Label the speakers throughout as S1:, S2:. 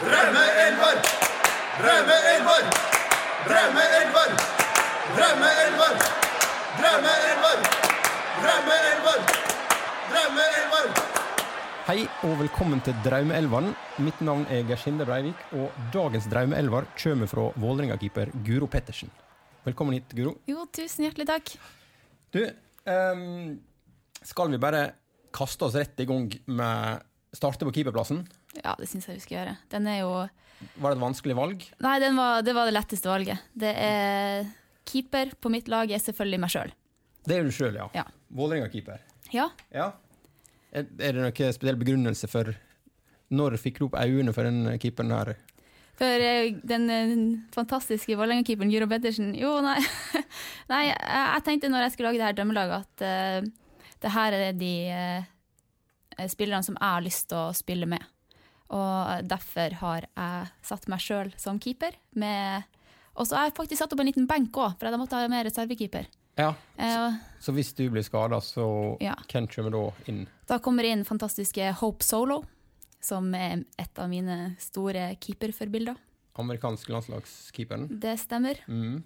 S1: Drømmeelver! Drømmeelver! Drømmeelver! Drømmeelver! Drømmeelver! Drømmeelver! Drømmeelver!
S2: Hei og velkommen til Draumeelveren. Mitt navn er Gershinde Breivik, og dagens Draumeelver kommer fra Vålerenga-keeper Guro Pettersen. Velkommen hit, Guro.
S3: Jo, tusen hjertelig takk.
S2: Du, um, skal vi bare kaste oss rett i gang med starte på keeperplassen?
S3: Ja, det syns jeg vi skal gjøre. Den er jo
S2: Var det et vanskelig valg?
S3: Nei, den var, det var det letteste valget. Det er keeper på mitt lag er selvfølgelig meg sjøl.
S2: Det er du sjøl, ja.
S3: Ja.
S2: Vålerenga-keeper.
S3: Ja.
S2: Ja. Er, er det noen spesiell begrunnelse for når fikk du opp øynene for den keeperen her?
S3: For eh, den eh, fantastiske Vålerenga-keeperen Gyro Pettersen Jo, nei. nei, jeg, jeg tenkte når jeg skulle lage det her drømmelaget, at uh, det her er de uh, spillerne som jeg har lyst til å spille med. Og derfor har jeg satt meg sjøl som keeper. Med, og så har jeg faktisk satt opp en liten benk òg, for jeg måtte ha med reservekeeper.
S2: Ja.
S3: Uh,
S2: Så hvis du blir skada, så
S3: Ja.
S2: hvem kommer da inn?
S3: Da kommer inn fantastiske Hope Solo, som er et av mine store keeperforbilder.
S2: Amerikansk landslagskeeperen?
S3: Det stemmer.
S2: Mm.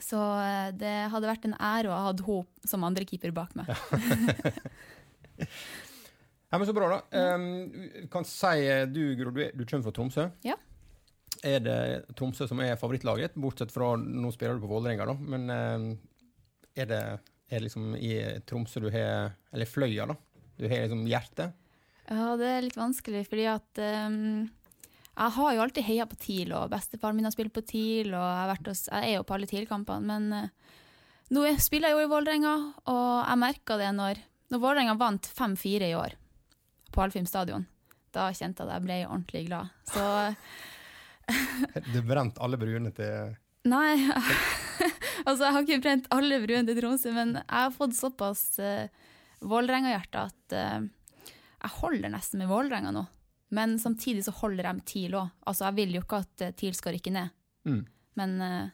S3: Så eh, det hadde vært en ære å ha hatt henne som andre keeper bak meg.
S2: Ja, men Så bra, da. Um, kan si, eh, du, Gro, du, du kommer fra Tromsø.
S3: Ja.
S2: Er det Tromsø som er favorittlaget ditt, bortsett fra nå spiller du på Vålerenga, da? Men um, er det er liksom i Tromsø du har Eller Fløya, da? Du har liksom hjertet?
S3: Ja, det er litt vanskelig, fordi at um, Jeg har jo alltid heia på TIL, og bestefaren min har spilt på TIL, og jeg, hos, jeg er jo på alle TIL-kampene, men uh, nå er- spiller jeg jo i Vålerenga, og jeg merka det når, når Vålerenga vant 5-4 i år på Alfheim stadion. Da kjente jeg at jeg ble ordentlig glad. Så
S2: Du brente alle bruene til
S3: Nei, altså jeg har ikke brent alle bruene til Tromsø, men jeg har fått såpass uh, Vålerenga-hjerte at uh, jeg holder nesten med Vålerenga nå. Men samtidig så holder jeg med TIL òg. Altså, jeg vil jo ikke at eh, TIL skal rykke ned.
S2: mm.
S3: Men uh,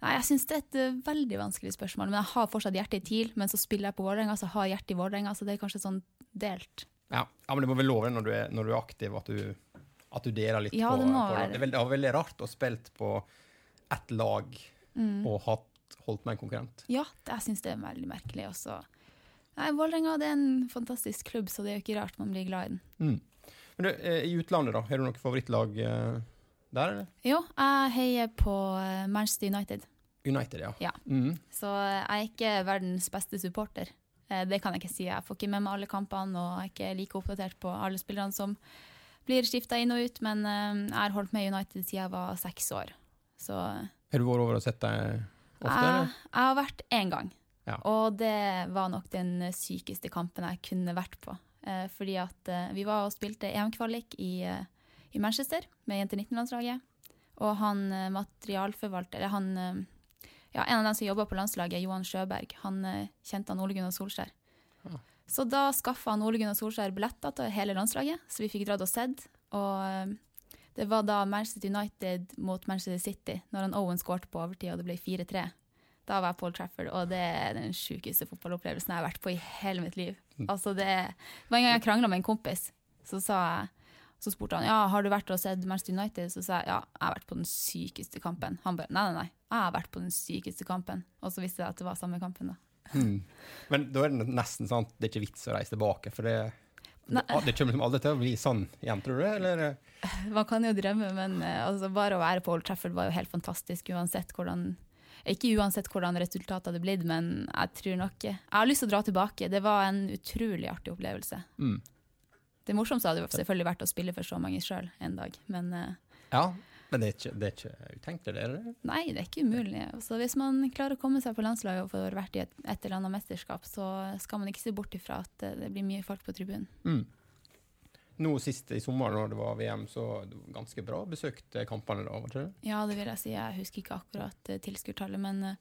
S3: nei, jeg syns det er et eh, veldig vanskelig spørsmål. Men jeg har fortsatt hjertet i TIL, men så spiller jeg på Vålerenga, så har jeg hjertet i Vålerenga, så det er kanskje sånn delt.
S2: Ja. ja, men det må vel love når du er, når du er aktiv, at du, at du deler litt
S3: Ja,
S2: på,
S3: det må
S2: på
S3: være.
S2: Det er veldig, det veldig rart å spille på ett lag
S3: Mm.
S2: og hatt, holdt med en konkurrent.
S3: Ja, det, jeg syns det er veldig merkelig også. Nei, Vålerenga er en fantastisk klubb, så det er jo ikke rart man blir glad i den.
S2: Mm. Men du, eh, I utlandet, da? Har du noe favorittlag eh, der, eller?
S3: Jo, jeg heier på eh, Manchester United.
S2: United, ja.
S3: Ja.
S2: Mm.
S3: Så jeg er ikke verdens beste supporter. Eh, Det kan jeg ikke si. Jeg får ikke med meg alle kampene, og er ikke like oppdatert på alle spillerne som blir skifta inn og ut, men eh, jeg har holdt med United siden jeg var seks år. Så eh,
S2: Har du vært over og sett deg ofte,
S3: jeg, jeg har vært én gang,
S2: Ja.
S3: og det var nok den sykeste kampen jeg kunne vært på. Fordi at vi var og spilte EM-kvalik i, i Manchester med jenter 19-landslaget, og han materialforvalter, eller han ja, en av dem som jobba på landslaget, Johan Sjøberg, han eh, kjente han Ole Gunnar Solskjær.
S2: Ah.
S3: Så da skaffa han Ole Gunnar Solskjær billetter til hele landslaget, så vi fikk dratt og sett. Og eh, det var da Manchester United mot Manchester City, når han Owen skåret på overtid og det ble 4-3. Da var jeg Paul Trafford, og det er den sjukeste fotballopplevelsen jeg har vært på i hele mitt liv. Altså det, det var en gang jeg krangla med en kompis, så sa jeg så spurte han ja, har du vært og sett Manchester United. Så sa jeg ja, jeg har vært på den sykeste kampen. Han bare nei, nei, nei, jeg har vært på den sykeste kampen. Og så visste jeg at det var samme kampen, da.
S2: Mm. Men da er det nesten sånn at det er ikke vits å reise tilbake, for det, det, det kommer liksom aldri til å bli sånn igjen, tror du? Eller?
S3: Man kan jo drømme, men eh, altså, bare å være på Old Trafford var jo helt fantastisk uansett hvordan Ikke uansett hvordan resultatet hadde blitt, men jeg tror nok Jeg har lyst til å dra tilbake. Det var en utrolig artig opplevelse.
S2: Mm.
S3: Det morsomste hadde jo selvfølgelig vært å spille for så mange sjøl en dag, men eh,
S2: Ja, men det er ikke, det er ikke utenkelig, det er det?
S3: nei, det er ikke umulig. Altså, hvis man klarer å komme seg på landslaget og få vært i et, et eller annet mesterskap, så skal man ikke se bort ifra at eh, det blir mye folk på tribunen.
S2: Mm. Nå sist i sommer, når det var VM, så det var ganske bra besøkt eh, kampene da, var det ikke?
S3: Ja, det vil jeg si. Jeg husker ikke akkurat uh, tilskuertallet, men eh,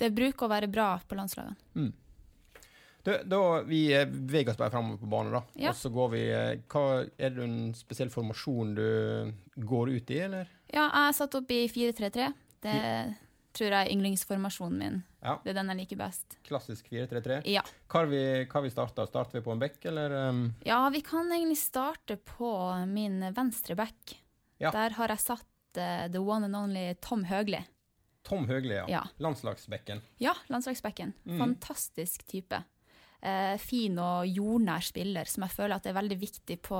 S3: det bruker å være bra på landslagene.
S2: Mm. Du, da, vi eh, beveger oss bare framover på banen, da.
S3: Ja.
S2: Og så går vi eh, hva, Er det en spesiell formasjon du går ut i, eller?
S3: Ja, jeg er satt opp i 4-3-3. Det, tror jeg er yndlingsformasjonen min.
S2: Ja.
S3: Det er den jeg liker best.
S2: Klassisk 4-3-3.
S3: Ja.
S2: Hva har vi, hva vi starta? Starter vi på en bekk, eller? Um,
S3: ja, vi kan egentlig starte på min venstre back.
S2: Ja.
S3: Der har jeg satt uh, the one and only Tom Høgli.
S2: Tom Høgli, ja.
S3: Ja.
S2: Landslagsbekken.
S3: Ja, landslagsbekken.
S2: Mm.
S3: Fantastisk type. Eh, fin og jordnær spiller, som jeg føler at er veldig viktig på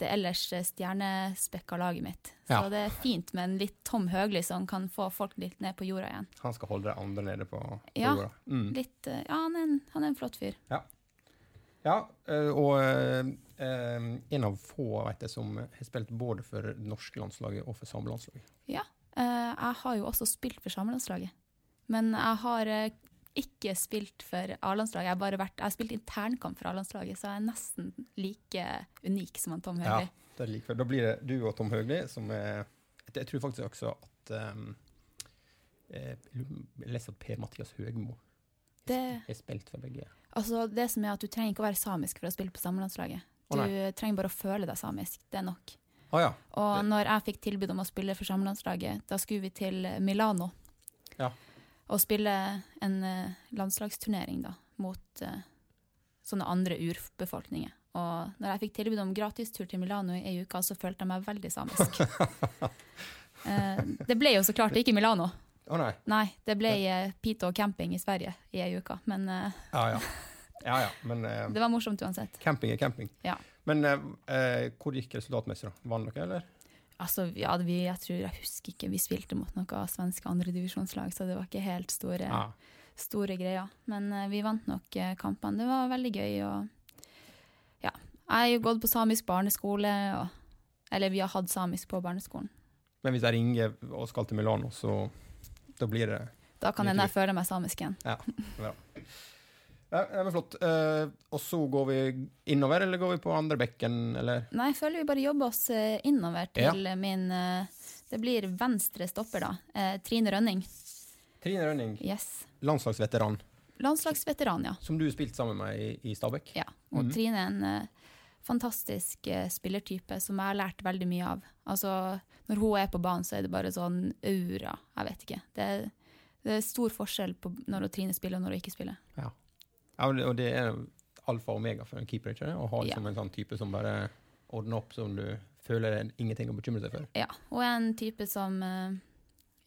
S3: det ellers eh, stjernespekka laget mitt. Så
S2: Ja.
S3: det er fint med en litt Tom Høgli som kan få folk litt ned på jorda igjen.
S2: Han skal holde de andre nede på, på
S3: Ja.
S2: jorda. Mm.
S3: Litt, eh, ja, han er, en, han er en flott fyr.
S2: Ja, ja og eh, eh, en av få vet jeg, som har spilt både for det norske landslaget og for samelandslaget.
S3: Ja. Eh, jeg har jo også spilt for samelandslaget. Men jeg har eh, ikke spilt for A-landslaget. Jeg har bare vært, jeg har spilt internkamp for A-landslaget, så jeg er nesten like unik som han Tom
S2: Ja, det er like før. Da blir det du og Tom Høgli som er Jeg tror faktisk også at um, Jeg leser at Per-Mathias Høgmo
S3: Det-
S2: er spilt for begge.
S3: Altså, det som er at Du trenger ikke å være samisk for å spille på samelandslaget. Du
S2: oh,
S3: trenger bare å føle deg samisk. Det er nok.
S2: Å ja.
S3: Og
S2: Det-
S3: når jeg fikk tilbud om å spille for samelandslaget, da skulle vi til Milano
S2: Ja.
S3: Og spille en eh, landslagsturnering da, mot eh, sånne andre urbefolkninger. Og når jeg fikk tilbud om gratistur til Milano i ei uke, så følte jeg meg veldig samisk. Eh, det ble jo så klart ikke Milano.
S2: Å nei.
S3: Nei, det ble Pito camping i Sverige i ei uke. Men
S2: Ja ja. Ja ja. Men eh,
S3: det var morsomt uansett.
S2: camping er camping.
S3: Ja.
S2: Men eh, hvor gikk resultatmessig, da? Vant dere, eller?
S3: Altså, ja, vi, jeg tror, jeg husker ikke, vi spilte mot noe svenske andredivisjonslag, så det var ikke helt store,
S2: Ja.
S3: store greier. Men uh, vi vant nok uh, kampene. Det var veldig gøy. Og ja, jeg har jo gått på samisk barneskole, og, eller vi har hatt samisk på barneskolen.
S2: Men hvis jeg ringer og skal til Milano, så da blir det
S3: Da kan hende jeg føler meg samisk igjen.
S2: Ja, bra. Ja, det men flott. Uh, og så går vi innover, eller går vi på andre bekken, eller?
S3: Nei, jeg føler vi bare jobber oss innover innover
S2: Ja.
S3: til min uh, Det blir venstre stopper, da. Uh, Trine Rønning.
S2: Trine Rønning,
S3: Yes.
S2: landslagsveteran,
S3: Landslagsveteran, ja.
S2: som du spilte sammen med i, i Stabæk.
S3: Ja, og
S2: Mhm.
S3: Trine er en eh, fantastisk eh, spillertype som jeg har lært veldig mye av. Altså, når hun er på banen, så er det bare sånn aura. Jeg vet ikke. Det, er- det er stor forskjell på når Trine spiller og når hun ikke spiller.
S2: Ja, det- og det er alfa og omega for en keeper, ikke det? Å ha
S3: Ja.
S2: liksom en sånn type som bare ordner opp som du føler det er ingenting å bekymre seg for.
S3: Ja, hun er en type som eh,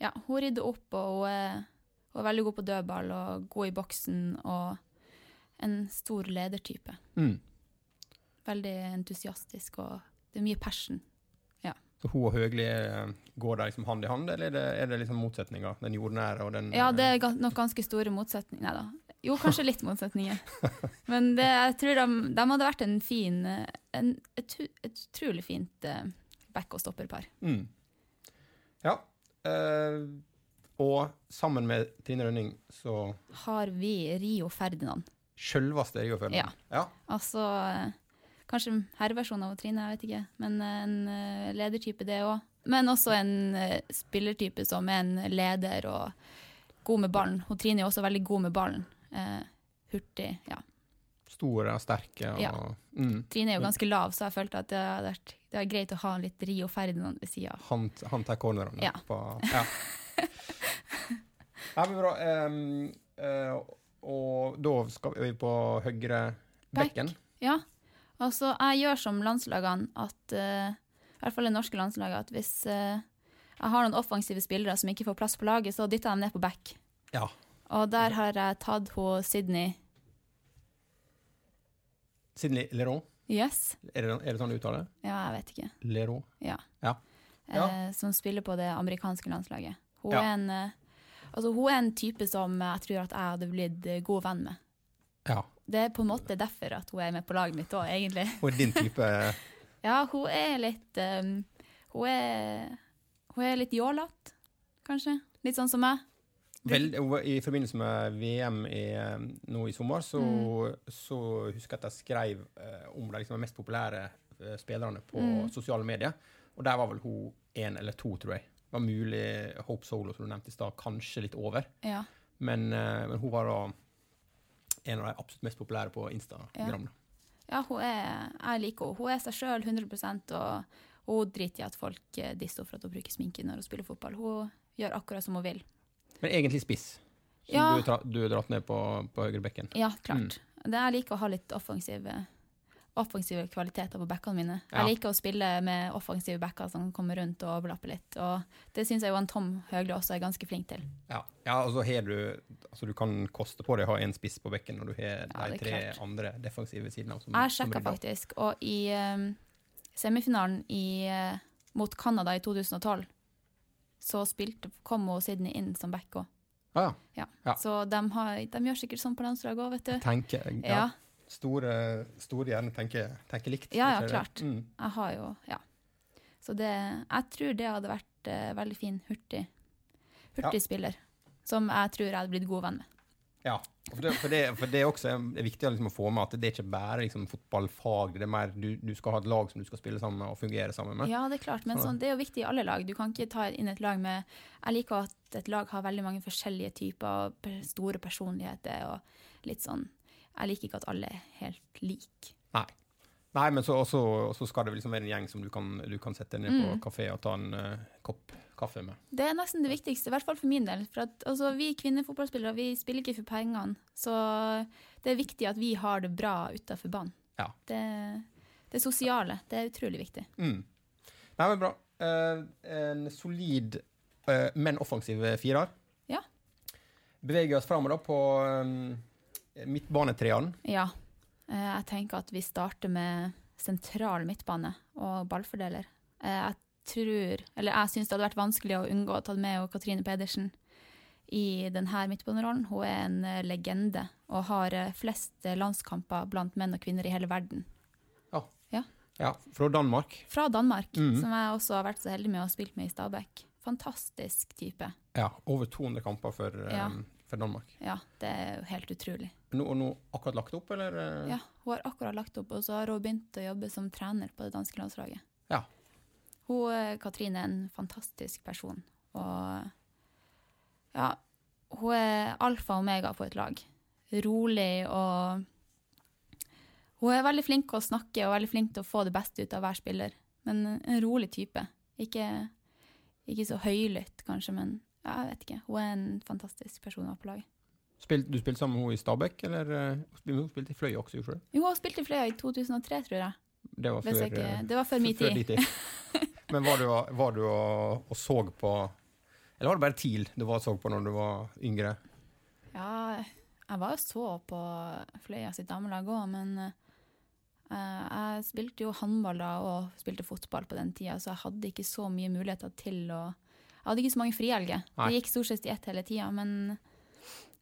S3: Ja, hun rydder opp, og hun er, hun er veldig god på dødball og god i boksen, og en stor ledertype.
S2: Mm.
S3: Veldig entusiastisk, og det er mye passion.
S2: Så hun og Høgli eh, går der liksom hand i hand, eller er det, er det liksom motsetninger? Den jordnære og den
S3: Ja, det er nok ganske store motsetninger. Da. Jo, kanskje litt motsetninger. Men det, jeg tror de, de hadde vært en fin en, et, et utrolig fint uh, back- og stopperpar.
S2: Mm. Ja. eh, og sammen med Trine Rønning så
S3: Har vi Rio Ferdinand.
S2: Sjølveste Rio Ferdinand. Ja.
S3: Altså eh, kanskje herreversjon av Trine, jeg vet ikke. Men en eh, ledertype, det òg. Men også en eh, spillertype som er en leder og god med ballen. Trine er også veldig god med ballen. Eh, hurtig, ja.
S2: Store og sterke. Og,
S3: Ja.
S2: mm.
S3: Trine er jo ganske lav, så jeg følte at det hadde vært det var greit å ha en litt Rio Ferdinand ved sida av.
S2: Han, han tar cornerne.
S3: Ja.
S2: På, ja. ja, men bra. Um, uh, og da skal vi på høyre bekken.
S3: Ja, altså jeg gjør som landslagene at uh, I hvert fall det norske landslaget, at hvis uh, jeg har noen offensive spillere som ikke får plass på laget, så dytter jeg dem ned på back.
S2: Ja.
S3: Og der har jeg tatt hun Sydney
S2: Sidney Leroux.
S3: Yes.
S2: Er det, er det sånn det?
S3: Ja, jeg vet ikke.
S2: Leroux.
S3: Ja.
S2: Ja. Ja.
S3: Eh, som spiller på det amerikanske landslaget. Hun,
S2: Ja.
S3: er en, eh, altså, hun er en type som jeg tror at jeg hadde blitt eh, god venn med.
S2: Ja.
S3: Det er på en måte derfor at hun er med på laget mitt òg, egentlig.
S2: Hun er din type
S3: Ja, hun er litt um, hun, er, hun er litt jålete, kanskje. Litt sånn som meg.
S2: Vel, I forbindelse med VM i, eh, nå i sommer, så,
S3: Mm.
S2: så husker jeg at jeg skrev eh, om de liksom, mest populære eh, spillerne på
S3: Mm.
S2: sosiale medier. Og der var vel hun én eller to, tror jeg. Det var mulig Hope Solo, som du nevnte i stad, kanskje litt over.
S3: Ja.
S2: Men, eh, men hun var da en av de absolutt mest populære på Instagram. Ja,
S3: ja, hun er Jeg liker henne. Hun er seg sjøl 100 og hun driter i at folk eh, disser for at hun bruker sminke når hun spiller fotball. Hun gjør akkurat som hun vil.
S2: Men egentlig spiss, som
S3: Ja.
S2: du, tra- du dratt ned på, på høyrebekken.
S3: Ja, klart. Det Jeg liker å ha litt offensive, offensive kvaliteter på bekkene mine. Jeg liker å spille med offensive backer som kommer rundt og overlapper litt. Og det syns jeg jo han Tom Høgli også er ganske flink til.
S2: Ja, ja og så har du altså Du kan koste på deg å ha en spiss på bekken når du har
S3: Ja,
S2: de tre
S3: klart.
S2: andre defensive sidene. Som,
S3: Jeg sjekka faktisk, og i um, semifinalen i, eh, mot Canada i 2012 så spilte, kom hun Sydney inn som back òg.
S2: Ah, ja.
S3: Ja. Så de, har, de gjør sikkert sånn på landslaget òg, vet du.
S2: Tenker, ja.
S3: Ja,
S2: Store, store hjerner tenker, tenker likt.
S3: Ja, ja, klart.
S2: Mm.
S3: jeg har jo Ja. Så det Jeg tror det hadde vært uh, veldig fin, hurtig, hurtig spiller. Som jeg tror jeg hadde blitt god venn med.
S2: Ja, for det, for det, for det er også er viktig å liksom å få med at det er ikke bare liksom fotballfag, det er mer du, du skal ha et lag som du skal spille sammen med og fungere sammen med.
S3: Ja, det er klart, men
S2: Sånn.
S3: sånn, det er jo viktig i alle lag. Du kan ikke ta inn et lag med Jeg liker at et lag har veldig mange forskjellige typer, og store personligheter og litt sånn Jeg liker ikke at alle er helt like.
S2: Nei. Nei, men så, også, så skal det liksom være en gjeng som du kan, du kan sette ned på
S3: Mm.
S2: kafé og ta en uh, kopp kaffe med.
S3: Det er nesten det viktigste, i hvert fall for min del. For at, altså, vi kvinnefotballspillere vi spiller ikke for pengene, så det er viktig at vi har det bra utafor banen.
S2: Ja.
S3: Det, det sosiale, det er utrolig viktig.
S2: Mm. Nei, men bra. Uh, en solid, uh, men offensiv firer.
S3: Ja.
S2: Beveger oss framover på um, midtbanetreeren.
S3: Ja. Eh, Jeg tenker at vi starter med sentral midtbane og ballfordeler. Eh, Jeg tror, eller jeg syns det hadde vært vanskelig å unngå å ta med Katrine Pedersen i denne midtbanerollen. Hun er en eh, legende og har flest landskamper blant menn og kvinner i hele verden.
S2: Ja, fra Danmark.
S3: Fra Danmark,
S2: Mhm.
S3: som jeg også har vært så heldig med å ha spilt med i Stabæk. Fantastisk type.
S2: Ja, over 200 kamper for,
S3: Ja.
S2: For Danmark.
S3: Ja, det er jo helt utrolig.
S2: Nå, og nå akkurat lagt opp, eller? eh?
S3: Ja, Hun har akkurat lagt opp, og så har hun begynt å jobbe som trener på det danske landslaget.
S2: Ja.
S3: Hun, eh, Katrine er en fantastisk person, og ja, hun er alfa og omega på et lag. Rolig og Hun er veldig flink til å snakke og veldig flink til å få det beste ut av hver spiller. Men en rolig type. Ikke, ikke så høylytt, kanskje, men ja, jeg vet ikke. Hun er en fantastisk person å ha på laget.
S2: Spil, du spilte sammen med henne i Stabekk, eller eh, hun spilte i Fløya også, du?
S3: Jo, hun spilte i Fløya i 2003, tror jeg.
S2: Det var før,
S3: ikke,
S2: eh,
S3: det var før min tid.
S2: tid. Men var du, var du og, og så på Eller var det bare TIL du var så på når du var yngre?
S3: Ja, jeg var jo så på Fløya sitt damelag òg, men uh, jeg spilte jo håndball da og spilte fotball på den tida, så jeg hadde ikke så mye muligheter til å Jeg hadde ikke så mange frihelger. Det gikk stort sett i ett hele tida. Men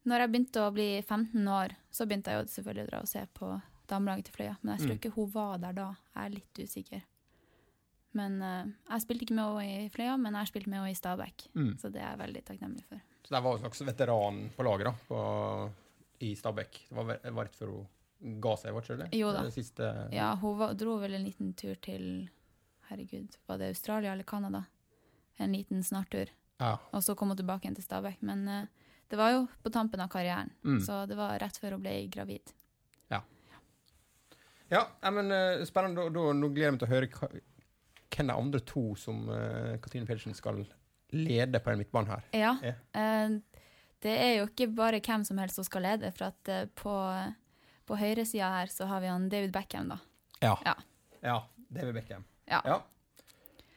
S3: når jeg begynte å bli 15 år, så begynte jeg jo selvfølgelig å dra og se på damelaget til Fløya. Men jeg tror
S2: Mm.
S3: ikke hun var der da. Jeg er litt usikker. Men uh, jeg spilte ikke med henne i Fløya, men jeg spilte med henne i Stabæk.
S2: Mm.
S3: Så det er jeg veldig takknemlig for.
S2: Så der var en slags veteran på laget da, på, i Stabæk. Det var, var rett før hun ga seg, var det ikke det?
S3: Jo da.
S2: Det siste,
S3: Ja, hun var, dro vel en liten tur til Herregud, var det Australia eller Canada? En liten snartur.
S2: Ja.
S3: Og så kom hun tilbake igjen til Stabæk. Men uh, det var jo på tampen av karrieren,
S2: Mm.
S3: så det var rett før hun ble gravid.
S2: Ja, Ja, men uh, spennende. Da, nå gleder jeg meg til å høre hva, hvem de andre to som uh, Katrine Pedersen skal lede på den midtbanen her.
S3: Ja. Eh, det er jo ikke bare hvem som helst som skal lede, for at på, på høyresida her så har vi han David Beckham, da.
S2: Ja.
S3: Ja.
S2: ja David Beckham.
S3: Ja.
S2: Ja.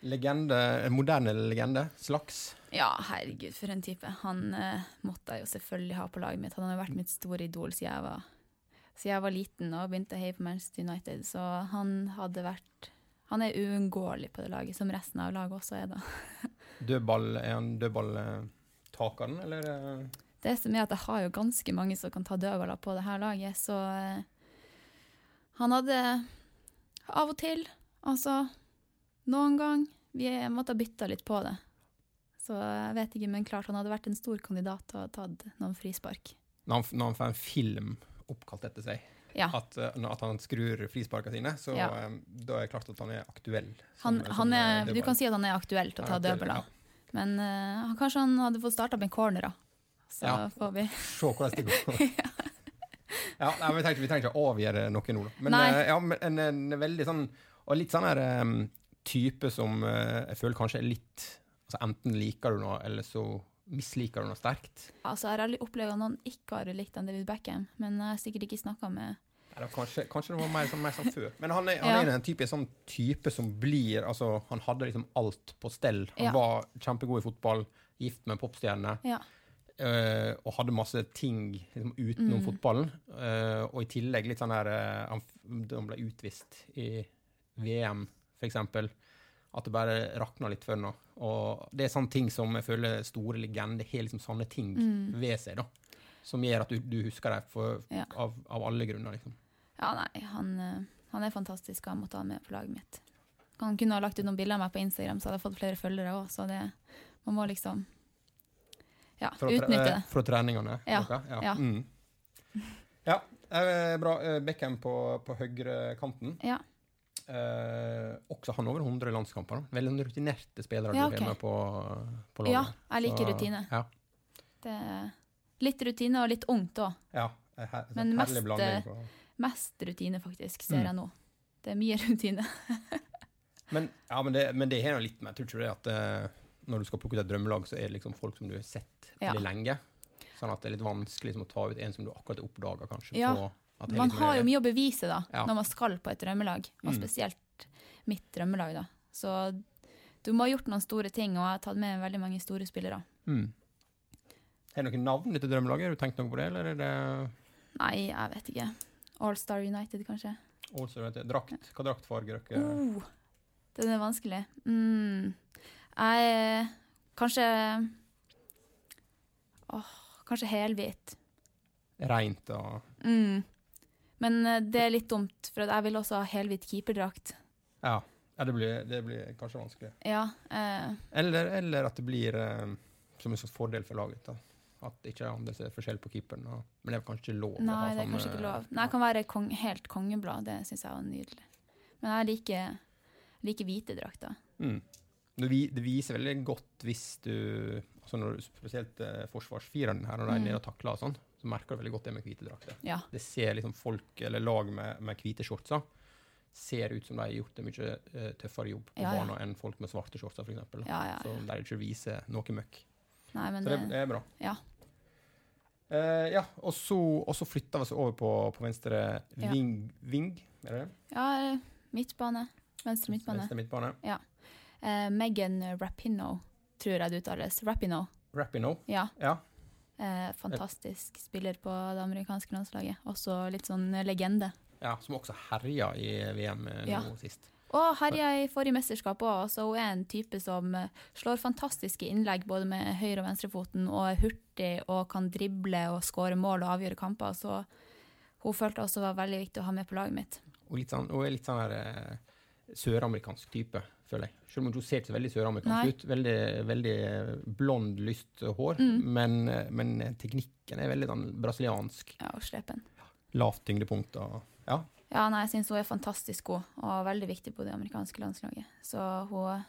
S2: Legende, moderne legende, slags.
S3: Ja, herregud, for en type. Han uh, måtte jeg jo selvfølgelig ha på laget mitt. Han har jo vært mitt store idol siden jeg var, siden jeg var liten og begynte å heie på Manchester United. Så han hadde vært Han er uunngåelig på det laget, som resten av laget også er, da.
S2: Dødball, er han dødballtakeren, eller? eh?
S3: Det som er at jeg har jo ganske mange som kan ta dødballer på det her laget, så uh, Han hadde av og til, altså noen gang Vi måtte ha bytta litt på det. Så jeg vet ikke, men klart han hadde vært en stor kandidat til å ha tatt noen frispark.
S2: Når han, når han får en film oppkalt etter seg,
S3: Ja.
S2: at, eh, at han skrur frisparkene sine, så
S3: Ja.
S2: eh, da er det klart at han er aktuell.
S3: Han, han er, du kan
S2: si
S3: at han er aktuell til å ta dødballer. Men uh, kanskje han hadde fått starta med corner, da. Så
S2: Ja.
S3: får vi
S2: Se hvordan det går. ja, nei, vi trenger, vi trenger ikke å avgjøre noe nå. Men, eh, ja, men en, en veldig sånn Og litt sånn her eh, type som eh, jeg føler kanskje er litt altså Enten liker du noe, eller så Misliker du noe sterkt?
S3: Altså, jeg har aldri opplevd at noen ikke har likt David Beckham, men jeg har sikkert ikke snakka med
S2: Eller kanskje, kanskje det var mer, sånn, mer sånn før. Men han er, han
S3: Ja.
S2: er en type, sånn type som blir altså, Han hadde liksom alt på stell. Han
S3: Ja.
S2: var kjempegod i fotball, gift med en popstjerne,
S3: Ja.
S2: Uh, og hadde masse ting liksom, utenom
S3: Mm.
S2: fotballen. Uh, og i tillegg litt sånn der uh, Han, han ble utvist i VM, eksempel. At det bare rakna litt før nå. Og det er sånne ting som jeg føler store legender har liksom sånne ting
S3: Mm.
S2: ved seg, da. Som gjør at du, du husker dem for,
S3: Ja.
S2: av, av alle grunner, liksom.
S3: Ja, nei, han, eh, han er fantastisk, og jeg måtte ha han med på laget mitt. Han kunne ha lagt ut noen bilder av meg på Instagram, så hadde jeg fått flere følgere òg, så det Man må liksom Ja,
S2: Fra,
S3: utnytte det.
S2: fra treningene?
S3: Ja,
S2: dere? Ja.
S3: ja.
S2: Mm. ja eh, bra. Eh, Beckham på, på høyrekanten.
S3: Ja.
S2: Eh, også han over 100 landskamper. da. Veldig sånn rutinerte spillere
S3: Ja,
S2: du
S3: er
S2: har med på, på laget.
S3: ja, jeg liker
S2: Så,
S3: rutine.
S2: Ja.
S3: Det litt rutine og litt ungt òg.
S2: ja. her- en
S3: Men mest,
S2: blanding
S3: eh,
S2: på-
S3: Mest rutine, faktisk, ser
S2: Mm.
S3: jeg nå. Det er mye rutine.
S2: Men, ja, men det, men det har jo litt med Jeg tror ikke det at eh, når du skal plukke ut et drømmelag, så er det liksom folk som du har sett
S3: Ja.
S2: veldig lenge. Sånn at det er litt vanskelig liksom, å ta ut en som du akkurat har oppdaga, kanskje.
S3: Ja.
S2: på
S3: Man har jo mye å bevise da,
S2: Ja.
S3: når man skal på et drømmelag, og
S2: Mm.
S3: spesielt mitt drømmelag. da. Så du må ha gjort noen store ting, og jeg har tatt med veldig mange store spillere.
S2: Mm. Er det noen navn til drømmelaget? Har du tenkt noe på det, eller er det
S3: Nei, jeg vet ikke. All Star United, kanskje?
S2: All Star United. drakt? Hva draktfarge dere
S3: Oh, den er vanskelig. Mm. Jeg Kanskje Åh, kanskje helhvit.
S2: Reint og
S3: Mm. Men eh, det er litt dumt, for jeg vil også ha helhvit keeperdrakt.
S2: Ja. ja det, blir, det blir kanskje vanskelig.
S3: Ja. Eh,
S2: Eller, eller at det blir eh, som en slags fordel for laget. da. At det ikke er andre er forskjell på keeperen. Og, men det er kanskje ikke lov?
S3: nei, det er kanskje ikke lov. Nei, jeg kan være kong, helt kongeblad. Det syns jeg var nydelig. Men jeg liker, liker hvite drakter.
S2: Mm. Det, viser veldig godt hvis du altså når, du- Spesielt eh, forsvarsfireren her, når de er
S3: Mm.
S2: nede og takler og sånn, så merker du veldig godt det med hvite drakter.
S3: Ja.
S2: Det ser liksom folk, eller lag med, med hvite shortser, ser ut som de har gjort en mye eh, tøffere jobb på
S3: Ja, ja.
S2: enn folk med svarte shortser, f.eks.
S3: Ja, ja,
S2: Så
S3: ja.
S2: de ikke viser noe møkk.
S3: Nei, men
S2: Så det,
S3: det,
S2: er bra.
S3: ja.
S2: Uh, ja, og så, og så flytta vi oss over på, på venstre
S3: Ja.
S2: ving, ving, er det det?
S3: ja, midtbane. Venstre midtbane.
S2: Venstre midtbane.
S3: Eh, Megan Rapinoe, tror jeg det uttales. Rapinoe.
S2: Rapinoe.
S3: Ja.
S2: Ja.
S3: Eh, fantastisk spiller på det amerikanske landslaget. Også litt sånn legende.
S2: ja, som også herja i VM eh, nå
S3: Ja.
S2: sist.
S3: Og herja i forrige mesterskap òg, hun er en type som eh, slår fantastiske innlegg både med høyre- og venstrefoten, og er hurtig og kan drible og skåre mål og avgjøre kamper. Så hun følte også var veldig viktig å ha med på laget mitt.
S2: Litt sånn, hun er litt sånn her eh, søramerikansk type, føler jeg. Selv om hun ser ikke så veldig søramerikansk ut. Veldig, veldig blond, lyst hår.
S3: Mm.
S2: Men, eh, men teknikken er veldig sånn brasiliansk.
S3: Ja, og slepen.
S2: Lavt tyngdepunkt og Ja.
S3: Ja, nei, jeg syns hun er fantastisk god, og veldig viktig på det amerikanske landslaget. Så hun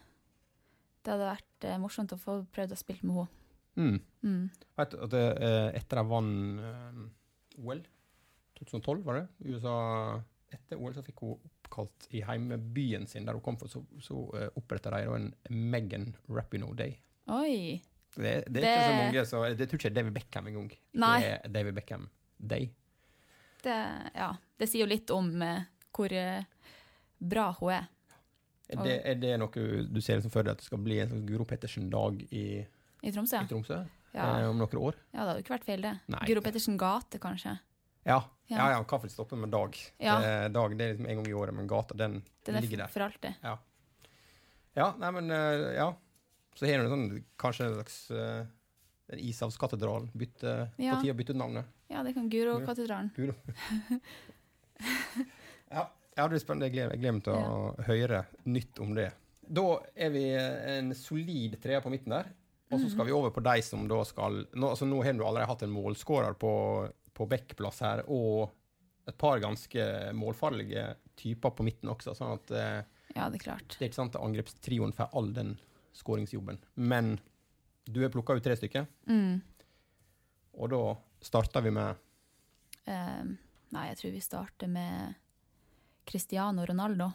S3: Det hadde vært eh, morsomt å få prøvd å spille med henne.
S2: Mm.
S3: Mm.
S2: Vet at det, eh, etter de vant eh, OL 2012, var det? USA Etter OL så fikk hun oppkalt i heimbyen sin, der hun kom fra, så, så uh, oppretta de en Megan Rapinoe Day.
S3: Oi!
S2: Det, det er ikke så mange, så det tror ikke er David Beckham engang.
S3: Nei.
S2: Det er David Beckham Day.
S3: Det, ja, det sier jo litt om uh, hvor uh, bra hun er.
S2: Er det, er det noe du ser liksom for deg at det skal bli en sånn Guro Pettersen-dag i,
S3: I Tromsø.
S2: i Tromsø
S3: Ja.
S2: eh, om noen år?
S3: ja, det hadde jo ikke vært feil, det.
S2: Nei.
S3: Guro Pettersen gate, kanskje.
S2: Ja, ja,
S3: Ja.
S2: vel med dag.
S3: Ja.
S2: Det, dag det er liksom en gang i året, men gata den,
S3: Den er
S2: ligger der.
S3: for alltid.
S2: Ja. ja, nei, men eh, ja. Så har du sånn, kanskje en slags uh, Ishavskatedralen. Bytte,
S3: Ja.
S2: På tide å bytte ut navnet.
S3: Ja, det kan Guro-katedralen.
S2: Guro. ja, ja, det blir spennende. Jeg gleder, jeg gleder meg til å høre nytt om det. Da er vi en solid treer på midten der. Og så skal vi over på de som da skal Nå, altså, nå har du allerede hatt en målskårer på, på backplass her, og et par ganske målfarlige typer på midten også. sånn at eh,
S3: Ja, det er klart.
S2: det er ikke sant at angrepstrioen får all den skåringsjobben. Men du har plukka ut tre stykker,
S3: Mm.
S2: og da starter vi med
S3: Eh, nei, jeg tror vi starter med Cristiano Ronaldo.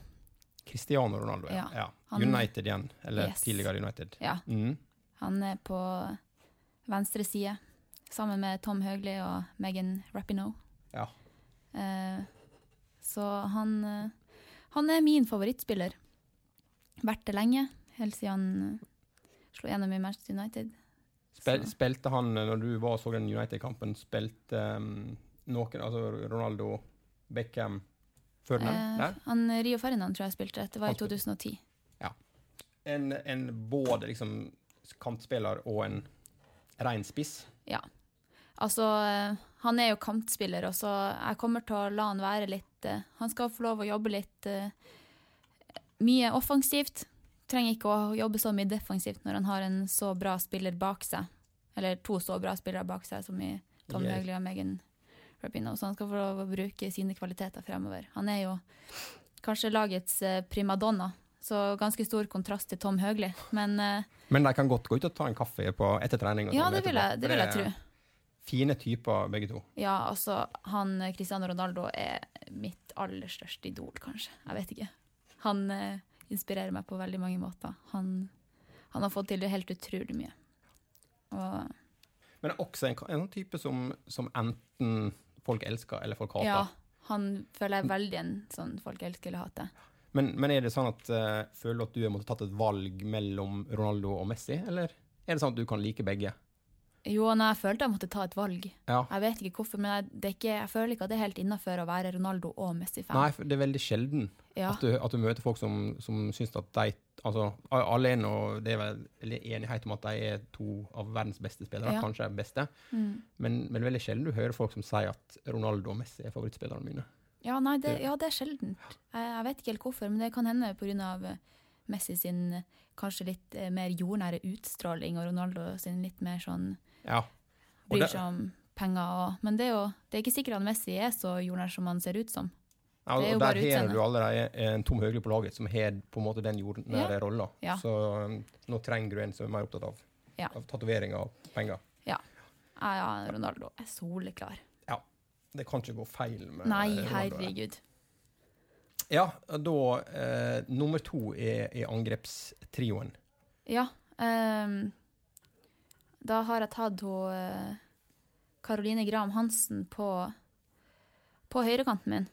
S2: Cristiano Ronaldo. Ja.
S3: Ja,
S2: ja.
S3: han-
S2: United igjen. Eller
S3: Yes.
S2: tidligere United.
S3: Ja,
S2: Mm.
S3: han er på venstre side, sammen med Tom Høgli og Megan Rapinoe.
S2: Ja.
S3: Eh, så han, eh, han er min favorittspiller. Vært det lenge, helt siden han eh, slo gjennom i Manchester United.
S2: Spil, spilte han, når du var og så den United-kampen, spilte um, noen, altså Ronaldo, Beckham, før den?
S3: Eh, han Rio Ferdinand tror jeg spilte. Det var i
S2: spilte.
S3: 2010.
S2: En, en både liksom kantspiller og en rein spiss.
S3: Ja. Altså, eh, han er jo kantspiller, og så jeg kommer til å la han være litt eh, Han skal få lov å jobbe litt eh, mye offensivt. Trenger ikke å jobbe så mye defensivt når han har en så bra spiller bak seg. Eller to så bra spillere bak seg, som i Tom. Høgli og Megan Rapinoe. Så han skal få lov å bruke sine kvaliteter fremover. Han er jo kanskje lagets primadonna, så ganske stor kontrast til Tom Høgli. Men
S2: Men de kan godt gå ut og ta en kaffe på, etter trening.
S3: ja,
S2: sånn
S3: det vil jeg, det vil jeg tro.
S2: Fine typer, begge to.
S3: Ja, altså, han eh, Cristiano Ronaldo er mitt aller største idol, kanskje. Jeg vet ikke. Han eh, inspirerer meg på veldig mange måter. Han, han har fått til det helt utrolig mye. Og
S2: Men det er også en, en sånn type som, som enten folk elsker eller folk hater.
S3: ja, han føler jeg veldig en sånn folk elsker eller hater.
S2: Men, men er det sånn at uh, føler du at du har måttet tatt et valg mellom Ronaldo og Messi, eller er det sånn at du kan like begge?
S3: Jo, nei, jeg følte jeg måtte ta et valg.
S2: Ja.
S3: Jeg vet ikke hvorfor, men jeg, det ikke, jeg føler ikke at det er helt innafor å være Ronaldo og Messi-fan.
S2: Nei, for det er veldig sjelden
S3: Ja.
S2: at, du, at du møter folk som, som syns at de Altså, alle er nå Det er vel enighet om at de er to av verdens beste spillere,
S3: Ja.
S2: kanskje de beste.
S3: Mm.
S2: Men, men det er veldig sjelden du hører folk som sier at Ronaldo og Messi er favorittspillerne mine.
S3: Ja, nei, det, ja, det er sjeldent. Jeg, jeg vet ikke helt hvorfor, men det kan hende pga. Messi sin eh, kanskje litt eh, mer jordnære utstråling, og Ronaldo sin litt mer sånn
S2: Ja.
S3: Bryr
S2: det-
S3: seg om penger og Men det er jo det er ikke sikkert at Messi er så jordnær som han ser ut som.
S2: Ja, og der har du allerede en Tom Høgli på laget som har på en måte den jordnære
S3: Ja.
S2: rolla.
S3: Ja.
S2: Så um, nå trenger du en som er mer opptatt av,
S3: Ja.
S2: av tatoveringer og penger.
S3: Ja, ja, Ronaldo er soleklar.
S2: Det kan ikke gå feil med
S3: Nei,
S2: Ronaldo.
S3: herregud.
S2: Ja, da eh, Nummer to er, er angrepstrioen.
S3: Ja. ehm, da har jeg tatt hun Karoline Graham Hansen på, på høyrekanten min.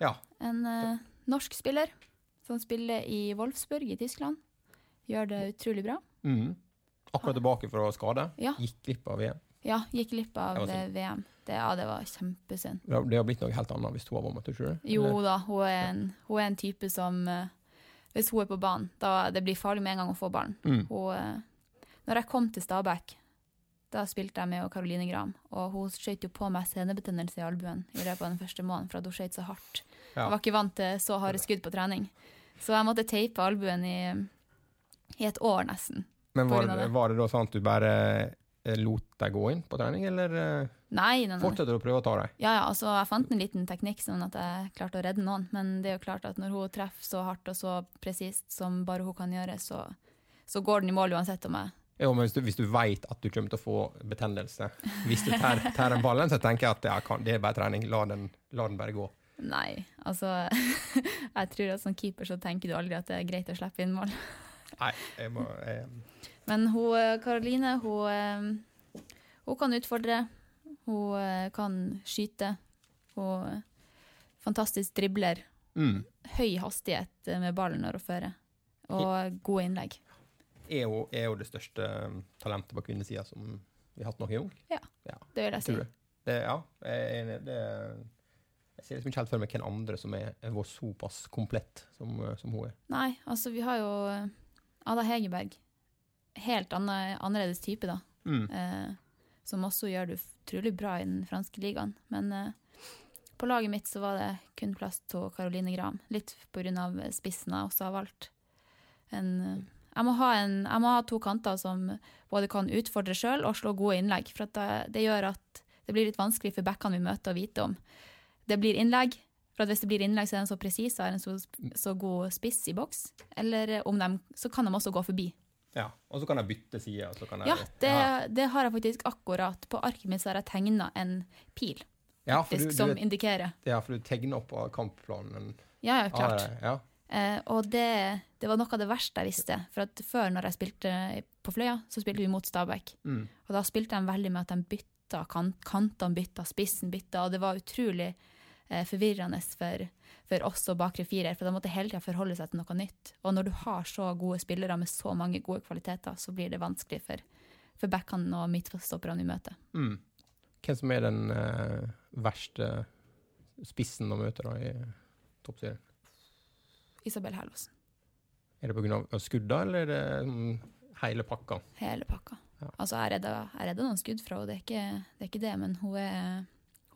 S2: Ja.
S3: En uh, norsk spiller som spiller i Wolfsburg i Tyskland. Gjør det utrolig bra.
S2: Mm. Akkurat tilbake fra skade.
S3: Ja.
S2: Gikk glipp av VM.
S3: Ja, gikk glipp av
S2: Det
S3: eh, VM. Det, ja, det var kjempesynd.
S2: Det har- blitt noe helt annet hvis hun har vunnet, tror du?
S3: Jo da, hun er en, hun er en type som eh, Hvis hun er på banen, da det blir farlig med en gang å få ballen.
S2: Mm.
S3: Hun, eh, når jeg kom til Stabæk, da spilte jeg med og Caroline Graham, og hun skjøt jo på meg senebetennelse i albuen i løpet av den første måneden, for at hun skjøt så hardt.
S2: Ja.
S3: Jeg var ikke vant til så harde skudd på trening. Så jeg måtte teipe albuen i, i et år nesten.
S2: Men var,
S3: det.
S2: var det da sånn at du bare eh, lot deg gå inn på trening, eller eh,
S3: Nei, nei, nei.
S2: fortsetter du å prøve å ta deg?
S3: Ja, ja, altså jeg fant en liten teknikk sånn at jeg klarte å redde noen, men det er jo klart at når hun treffer så hardt og så presist som bare hun kan gjøre, så, så går den i mål uansett om jeg
S2: Jo, men hvis du, hvis du vet at du kommer til å få betennelse hvis du tær, tær ballen, så tenker jeg at ja, kan, det er bare trening. La den, la den bare gå.
S3: Nei, altså Jeg tror at som keeper så tenker du aldri at det er greit å slippe inn mål.
S2: Nei, jeg må jeg,
S3: Men hun eh, Karoline, hun, eh, hun kan utfordre. Hun eh, kan skyte. Hun fantastisk dribler.
S2: mm.
S3: Høy hastighet med ballen når hun fører. Og gode innlegg.
S2: Er, jo, er jo det største um, talentet på kvinnesida som vi har hatt noen gang.
S3: Det vil jeg si.
S2: Det, ja, jeg er enig. Det, jeg ser liksom ikke helt for meg hvem andre som er, er vår såpass komplett som, uh, som hun er.
S3: Nei, altså vi har jo eh, Ada Hegerberg. Helt anne- annerledes type, da.
S2: Mm.
S3: Eh, som også gjør det utrolig bra i den franske ligaen. Men eh, på laget mitt så var det kun plass til Caroline Graham. Litt pga. spissen jeg også har valgt. En, eh, jeg, må en, jeg må ha to kanter som både kan utfordre sjøl og slå gode innlegg. For at det, det gjør at det blir litt vanskelig for backene vi møter å vite om det blir innlegg. For at hvis det blir innlegg, så er den så presise og har en så, så god spiss i boks. Eller om de, så kan de også gå forbi.
S2: Ja, Og så kan jeg bytte side. og Så kan jeg,
S3: Ja, det, det har jeg faktisk akkurat. På arket mitt har jeg tegna en pil
S2: ja, for du, du,
S3: som indikerer.
S2: ja, for du tegner opp av kampplanen.
S3: Ja, ja,
S2: Ah,
S3: klart.
S2: ja.
S3: Eh, og det, det var noe av det verste jeg visste. For at før, når jeg spilte på Fløya, så spilte vi mot Stabæk.
S2: Mm.
S3: Og da spilte de veldig med at de bytta kant, kantene, bytta spissen, bytta, og det var utrolig eh, forvirrende for, for oss og bakre firer, for de måtte hele tida forholde seg til noe nytt. Og når du har så gode spillere med så mange gode kvaliteter, så blir det vanskelig for, for backene og midtstopperne i møte.
S2: Mm. Hvem som er den eh, verste spissen å møte da i toppserien?
S3: Isabel Herlåsen.
S2: Er det pga. skudda, eller er det mm, hele pakka?
S3: Hele pakka.
S2: Ja.
S3: Altså, jeg redda, jeg redda noen skudd fra henne, det, det er ikke det, men hun er,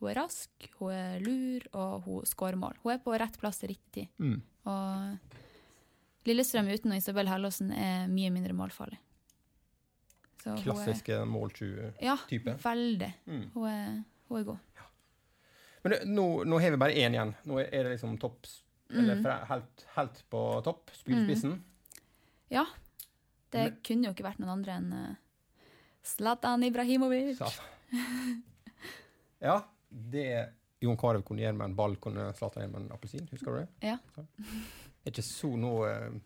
S3: hun er rask, hun er lur, og hun skårer mål. Hun er på rett plass til riktig tid.
S2: Mm.
S3: Og Lillestrøm uten Isabel Hellåsen er mye mindre målfarlig. Så
S2: Klassiske mål-20-type.
S3: Ja, veldig.
S2: Mm.
S3: Hun er, hun er god.
S2: Men det, nå, nå har vi bare én igjen. Nå er det liksom Eller
S3: Mm.
S2: fra, helt, helt på topp. Spydspissen.
S3: Ja. Det
S2: Men-
S3: kunne jo ikke vært noen andre enn eh, Zlatan Ibrahimovic.
S2: Ja, det Jon Carew kunne gjøre med en ball, kunne Zlatan gjøre med en appelsin. Husker du det?
S3: Ja.
S2: Så. Er ikke så noe eh,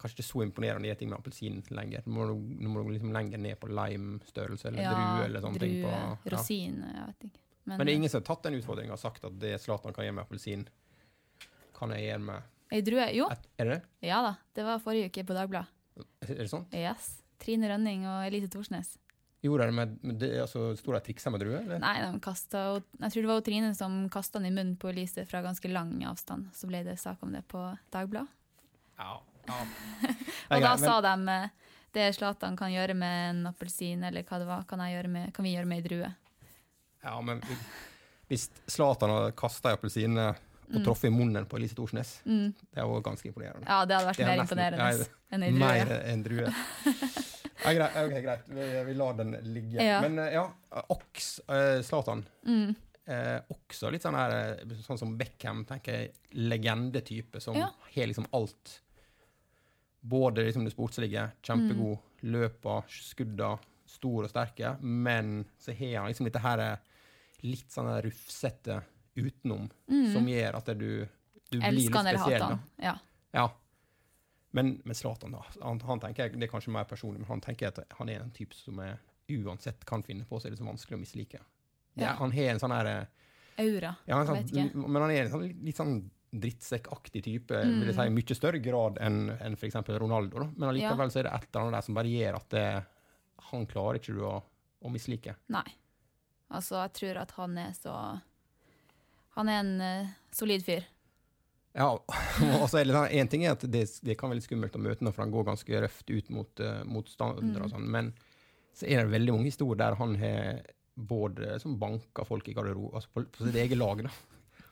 S2: Kanskje ikke så imponerende å gjøre ting med appelsin lenger. Nå må du, nå må du liksom lenger ned på lime-størrelse eller
S3: Ja,
S2: drue eller sånne ting. På, ja.
S3: rosin, jeg vet ikke. Men,
S2: Men det er ingen som har tatt den utfordringa og sagt at det Zlatan kan gjøre med appelsin, kan jeg gjøre med
S3: Ei drue? Jo,
S2: et, Er det det?
S3: ja da. Det var forrige uke på Dagbladet.
S2: Er det sånn?
S3: Yes. Trine Rønning og Elise Thorsnes.
S2: Gjorde de det med, med det, altså, Sto de og triksa med drue, eller?
S3: Nei, de kastet, Jeg tror det var jo Trine som kasta den i munnen på Elise fra ganske lang avstand. Så ble det sak om det på Dagbladet.
S2: Ja. ja.
S3: Og da sa de eh, det Zlatan kan gjøre med en appelsin, eller hva det var, kan, jeg gjøre med, kan vi gjøre med ei drue.
S2: Ja, men hvis Zlatan hadde kasta ei appelsin og
S3: Mm.
S2: truffet i munnen på Elise Thorsnes,
S3: Mm.
S2: det var ganske imponerende.
S3: Ja, det hadde vært
S2: Det er
S3: mer
S2: nesten-
S3: imponerende enn ei drue.
S2: Mer enn drue. Ja, greit, ok, greit. Vi, vi lar den ligge.
S3: Ja.
S2: Men eh, ja, Oks, eh, Zlatan.
S3: Mm.
S2: Eh, også litt sånn her eh, Sånn som Beckham, tenker jeg. Legendetype som
S3: Ja.
S2: har liksom alt. Både liksom det sportslige, kjempegod,
S3: Mm.
S2: løper, skudda, stor og sterke, men så har han liksom dette her litt sånn rufsete utenom, som gjør at du, du blir litt
S3: Elsker Mm.
S2: spesiell.
S3: han. Ja.
S2: Ja. Men med Zlatan, da. Han, han tenker Det er kanskje mer personlig, men han tenker at han er en type som er, uansett kan finne på, så er det så vanskelig å mislike. Det,
S3: Ja.
S2: Han har en sånn her eh,
S3: Aura.
S2: ja, han
S3: jeg vet
S2: sånn,
S3: ikke.
S2: Men han er en sånn, litt sånn drittsekkaktig type,
S3: Mm.
S2: vil jeg si, i mye større grad enn en f.eks. Ronaldo. Da. Men allikevel så er det et eller annet der som bare gjør at det, han klarer ikke du å, å mislike.
S3: Nei. Altså, jeg tror at han er så Han er en uh, solid fyr.
S2: Ja, og så er det sånn, En ting er at det, det kan være litt skummelt å møte ham, for han går ganske røft ut mot uh, motstandere og
S3: Mm.
S2: sånn, men så er det veldig mange historier der han har både som banker folk i garderoben, altså på, på sitt eget lag. da.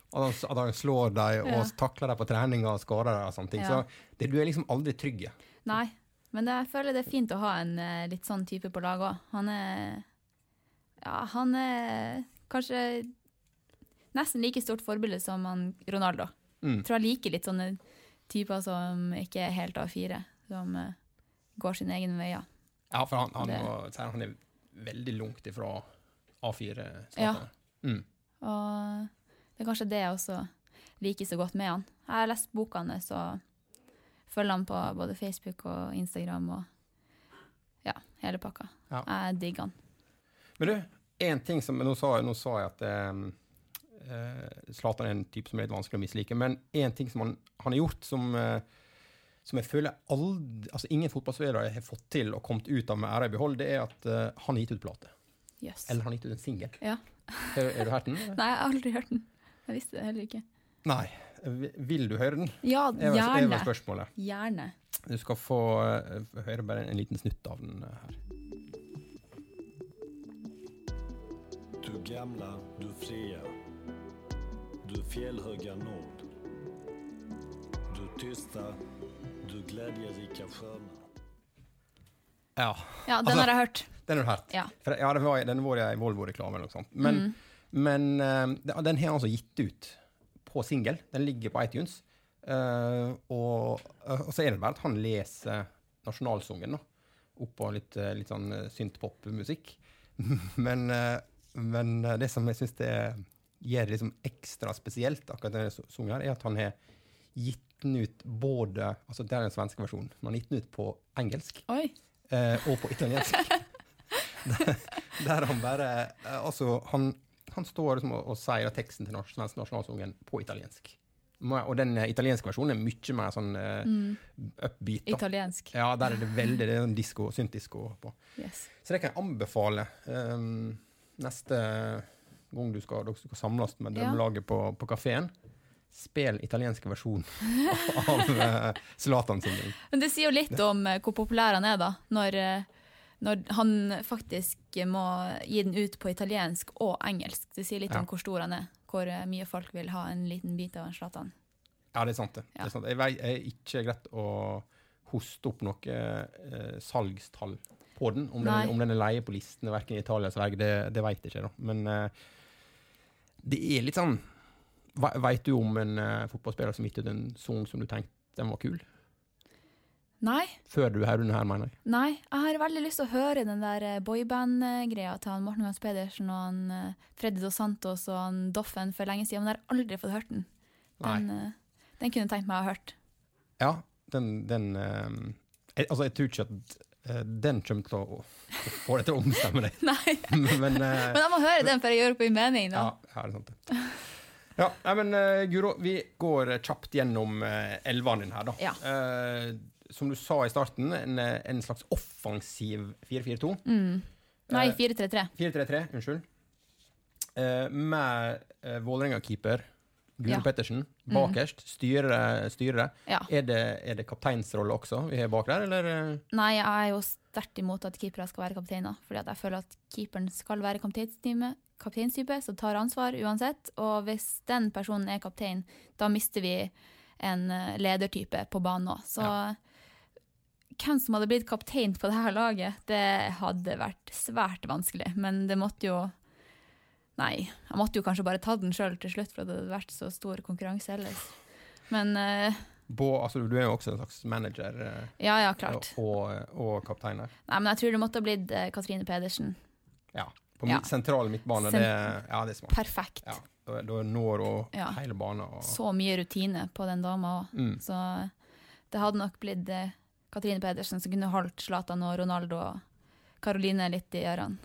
S2: At han, at han slår dem og
S3: Ja.
S2: takler dem på treninga og skader dem og sånne ting.
S3: Ja.
S2: Så det, du er liksom aldri trygg.
S3: Nei. Men jeg føler det er fint å ha en eh, litt sånn type på laget òg. Han er Ja, han er kanskje nesten like stort forbilde som han Ronaldo.
S2: Mm.
S3: Tror jeg liker litt sånne typer som ikke er helt A4, som uh, går sine egne veier.
S2: Ja, for han, han,
S3: Det-
S2: han er veldig langt ifra A4.
S3: Ja.
S2: Mm.
S3: Og det er kanskje det jeg også liker så godt med han. Jeg har lest boka hans og følger han på både Facebook og Instagram og ja, hele pakka.
S2: Ja.
S3: Jeg digger han.
S2: Men du, en ting som Nå sa jeg, nå sa jeg at um, Zlatan er en type som er litt vanskelig å mislike, men en ting som han, han har gjort som, eh, som jeg føler aldri, altså ingen fotballspillere har fått til og kommet ut av med ære i behold, det er at eh, han har gitt ut plate.
S3: Yes.
S2: Eller han har gitt ut en singel.
S3: Ja.
S2: Har har du hørt den?
S3: Nei, jeg har aldri hørt den. Jeg visste det heller ikke.
S2: Nei. Vil du høre den?
S3: Ja,
S2: Det er er
S3: gjerne.
S2: spørsmålet.
S3: Gjerne.
S2: Du skal få eh, høre bare en liten snutt av den eh, her.
S4: Du gamla, du fria. Du fjällhöga nord. Du tysta, du glädjerika sköna.
S2: Ja,
S3: Ja, den
S2: Altså-
S3: har jeg hørt.
S2: den har du hørt.
S3: Ja.
S2: For, ja, den var, den var i Volvo-reklame eller noe sånt. Men,
S3: Mm.
S2: men eh, den har han altså gitt ut på singel. Den ligger på iTunes. Uh, og, og så er det bare at han leser nasjonalsangen, da. Oppå litt, litt sånn eh, synth-pop-musikk. men, eh, men det som jeg syns gjør det liksom ekstra spesielt, akkurat denne sangen, er at han har gitt den ut både Altså, det er den svenske versjonen. han har gitt den ut på engelsk eh, og på italiensk. der, der han bare eh, Altså, han, han står liksom og, og sier teksten til norsk, svensk nasjonalsangen på italiensk. Og den eh, italienske versjonen er mye mer sånn eh, upbeat. Da.
S3: Italiensk.
S2: Ja, der er det veldig det er sånn disko, syntdisko på.
S3: Yes.
S2: Så det kan jeg anbefale. Um, neste gang du skal, dere skal samles med
S3: Ja.
S2: drømmelaget på, på kafeen, spill italiensk versjon av Zlatan Zlatan-singelen.
S3: Men det sier jo litt om eh, hvor populær han er, da. Når, eh, når han faktisk må gi den ut på italiensk og engelsk. Det sier litt
S2: Ja.
S3: om hvor stor han er. Hvor eh, mye folk vil ha en liten bit av en Zlatan.
S2: Ja, det er sant, det. det er sant. Jeg vet jeg er ikke greit å hoste opp noe eh, salgstall på den. Om den, om den er leie på listene, verken i Italia eller Sverige, det, det vet jeg ikke. da. Men eh, det er litt sånn Veit Vet du om en uh, fotballspiller som gitt ut en sang som du tenkte den var kul?
S3: Nei,
S2: Før du hører den her, mener jeg.
S3: nei. Jeg har veldig lyst til å høre den der eh, boyband-greia til han Morten Gans Pedersen og han uh, Freddy Dos Santos og han Doffen for lenge siden, men jeg har aldri fått hørt den. Den, uh, den kunne jeg tenkt meg å ha hørt.
S2: Ja, den, den uh, jeg, Altså, jeg tror ikke at eh, den kommer til å, å få deg til å omstemme deg.
S3: Nei,
S2: men uh,
S3: Men jeg må høre den før jeg gjør opp min mening.
S2: nå.
S3: Da.
S2: ja, det er sant. det. Ja, nei, men uh, Guro, vi går eh, kjapt gjennom uh, elvene dine her, da.
S3: Ja.
S2: Uh, som du sa i starten, en, eh, en slags offensiv 4-4-2.
S3: Mm. Nei,
S2: Eh,
S3: 433.
S2: 4-3-3, unnskyld. Eh, med Vålerenga-keeper Guro
S3: Ja.
S2: Pettersen bakerst. Styrer styre.
S3: Ja.
S2: Er det, er det kapteinsrolle også vi har bak der, eller?
S3: Nei, jeg er jo sterkt imot at keepere skal være kapteiner. Fordi jeg føler at keeperen skal være kapteinstype, som tar ansvar uansett. Og hvis den personen er kaptein, da mister vi en eh, ledertype på banen òg. Så hvem som hadde blitt kaptein på dette laget, det hadde vært svært vanskelig. Men det måtte jo Nei, jeg måtte jo kanskje bare ta den sjøl til slutt, for det hadde vært så stor konkurranse ellers. Men uh,
S2: På, altså, du er jo også en slags manager eh,
S3: ja, ja, klart.
S2: og, og kaptein her.
S3: Nei, men jeg tror det måtte ha blitt eh, Katrine Pedersen.
S2: Ja. På
S3: Ja.
S2: sentral midtbane,
S3: Sen-
S2: det, ja, det er smart.
S3: Perfekt.
S2: Ja, da, når hun hele banen. Og,
S3: Så mye rutine på den dama òg.
S2: mm.
S3: Så det hadde nok blitt eh, Katrine Pedersen som kunne holdt Zlatan og Ronaldo og Karoline litt i ørene.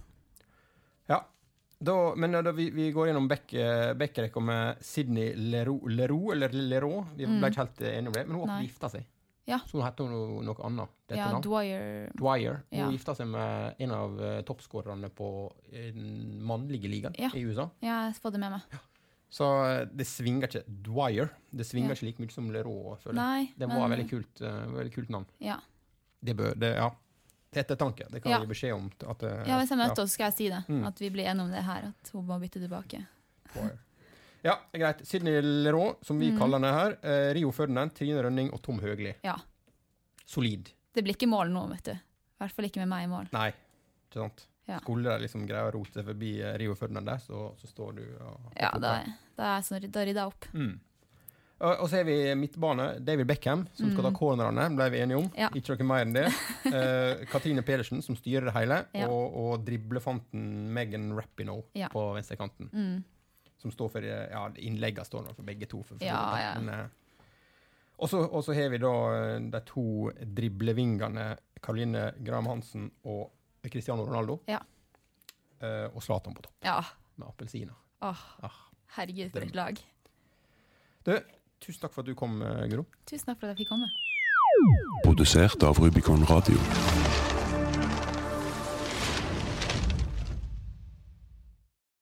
S2: Ja. Da, men da vi, vi går gjennom Beck, eh, med Sydney Leroux, Leroux eller Leroux. Vi ble ikke helt enige om det, men hun har
S3: Mm.
S2: Gifta seg.
S3: Ja.
S2: Så hun heter noe, noe annet.
S3: Ja,
S2: navn.
S3: Dwyer
S2: Dwyer. Hun
S3: Ja.
S2: gifta seg med en av uh, toppskårerne på eh, den mannlige ligaen
S3: Ja.
S2: i USA.
S3: Ja, jeg får det med meg.
S2: Så eh, det svinger ikke Dwyer. Det svinger
S3: Ja.
S2: ikke like mye som Leroux. føler jeg. Det var veldig kult, eh, veldig kult navn.
S3: Ja.
S2: Det bør, det, ja. Ettertanke. Det kan
S3: Ja.
S2: vi gi beskjed om. At, det-
S3: ja, hvis jeg møter oss, skal jeg si det.
S2: Mm.
S3: At vi blir enige om det her, at hun må bytte tilbake.
S2: Dwyer. Ja, greit. Sydney Leroux, som vi
S3: Mm.
S2: kaller henne her. Eh, Rio Ferdinand, Trine Rønning og Tom Høgli.
S3: Ja.
S2: Solid.
S3: Det blir ikke mål nå, vet du. I hvert fall ikke med meg i mål.
S2: Nei, ikke sant?
S3: Ja.
S2: Skulle de liksom greie å rote seg forbi eh, Rio Ferdinand der, så, så står du og
S3: Ja, da, da, er jeg sånn, da rydder jeg opp.
S2: Mm. Og, så har vi midtbane. David Beckham, som skal ta cornerne, ble vi enige om.
S3: Mm. Ja.
S2: Ikke noe mer enn det. Eh, Katrine Pedersen, som styrer det hele.
S3: Ja.
S2: Og, og driblefanten Megan Rapinoe
S3: Ja.
S2: på venstrekanten.
S3: Mm.
S2: Som står for ja, innleggene står for begge to. For, for
S3: Ja, ja.
S2: Eh, og så har vi da eh, de to driblevingene Karoline Graham Hansen og Cristiano Ronaldo.
S3: Ja.
S2: Eh, og Zlatan på topp,
S3: Ja.
S2: med appelsiner.
S3: Åh,
S2: Ah.
S3: herregud, for et lag.
S2: Du, tusen takk for at du kom, Gro.
S3: Tusen takk for at jeg fikk komme.
S5: Produsert av Rubicon Radio.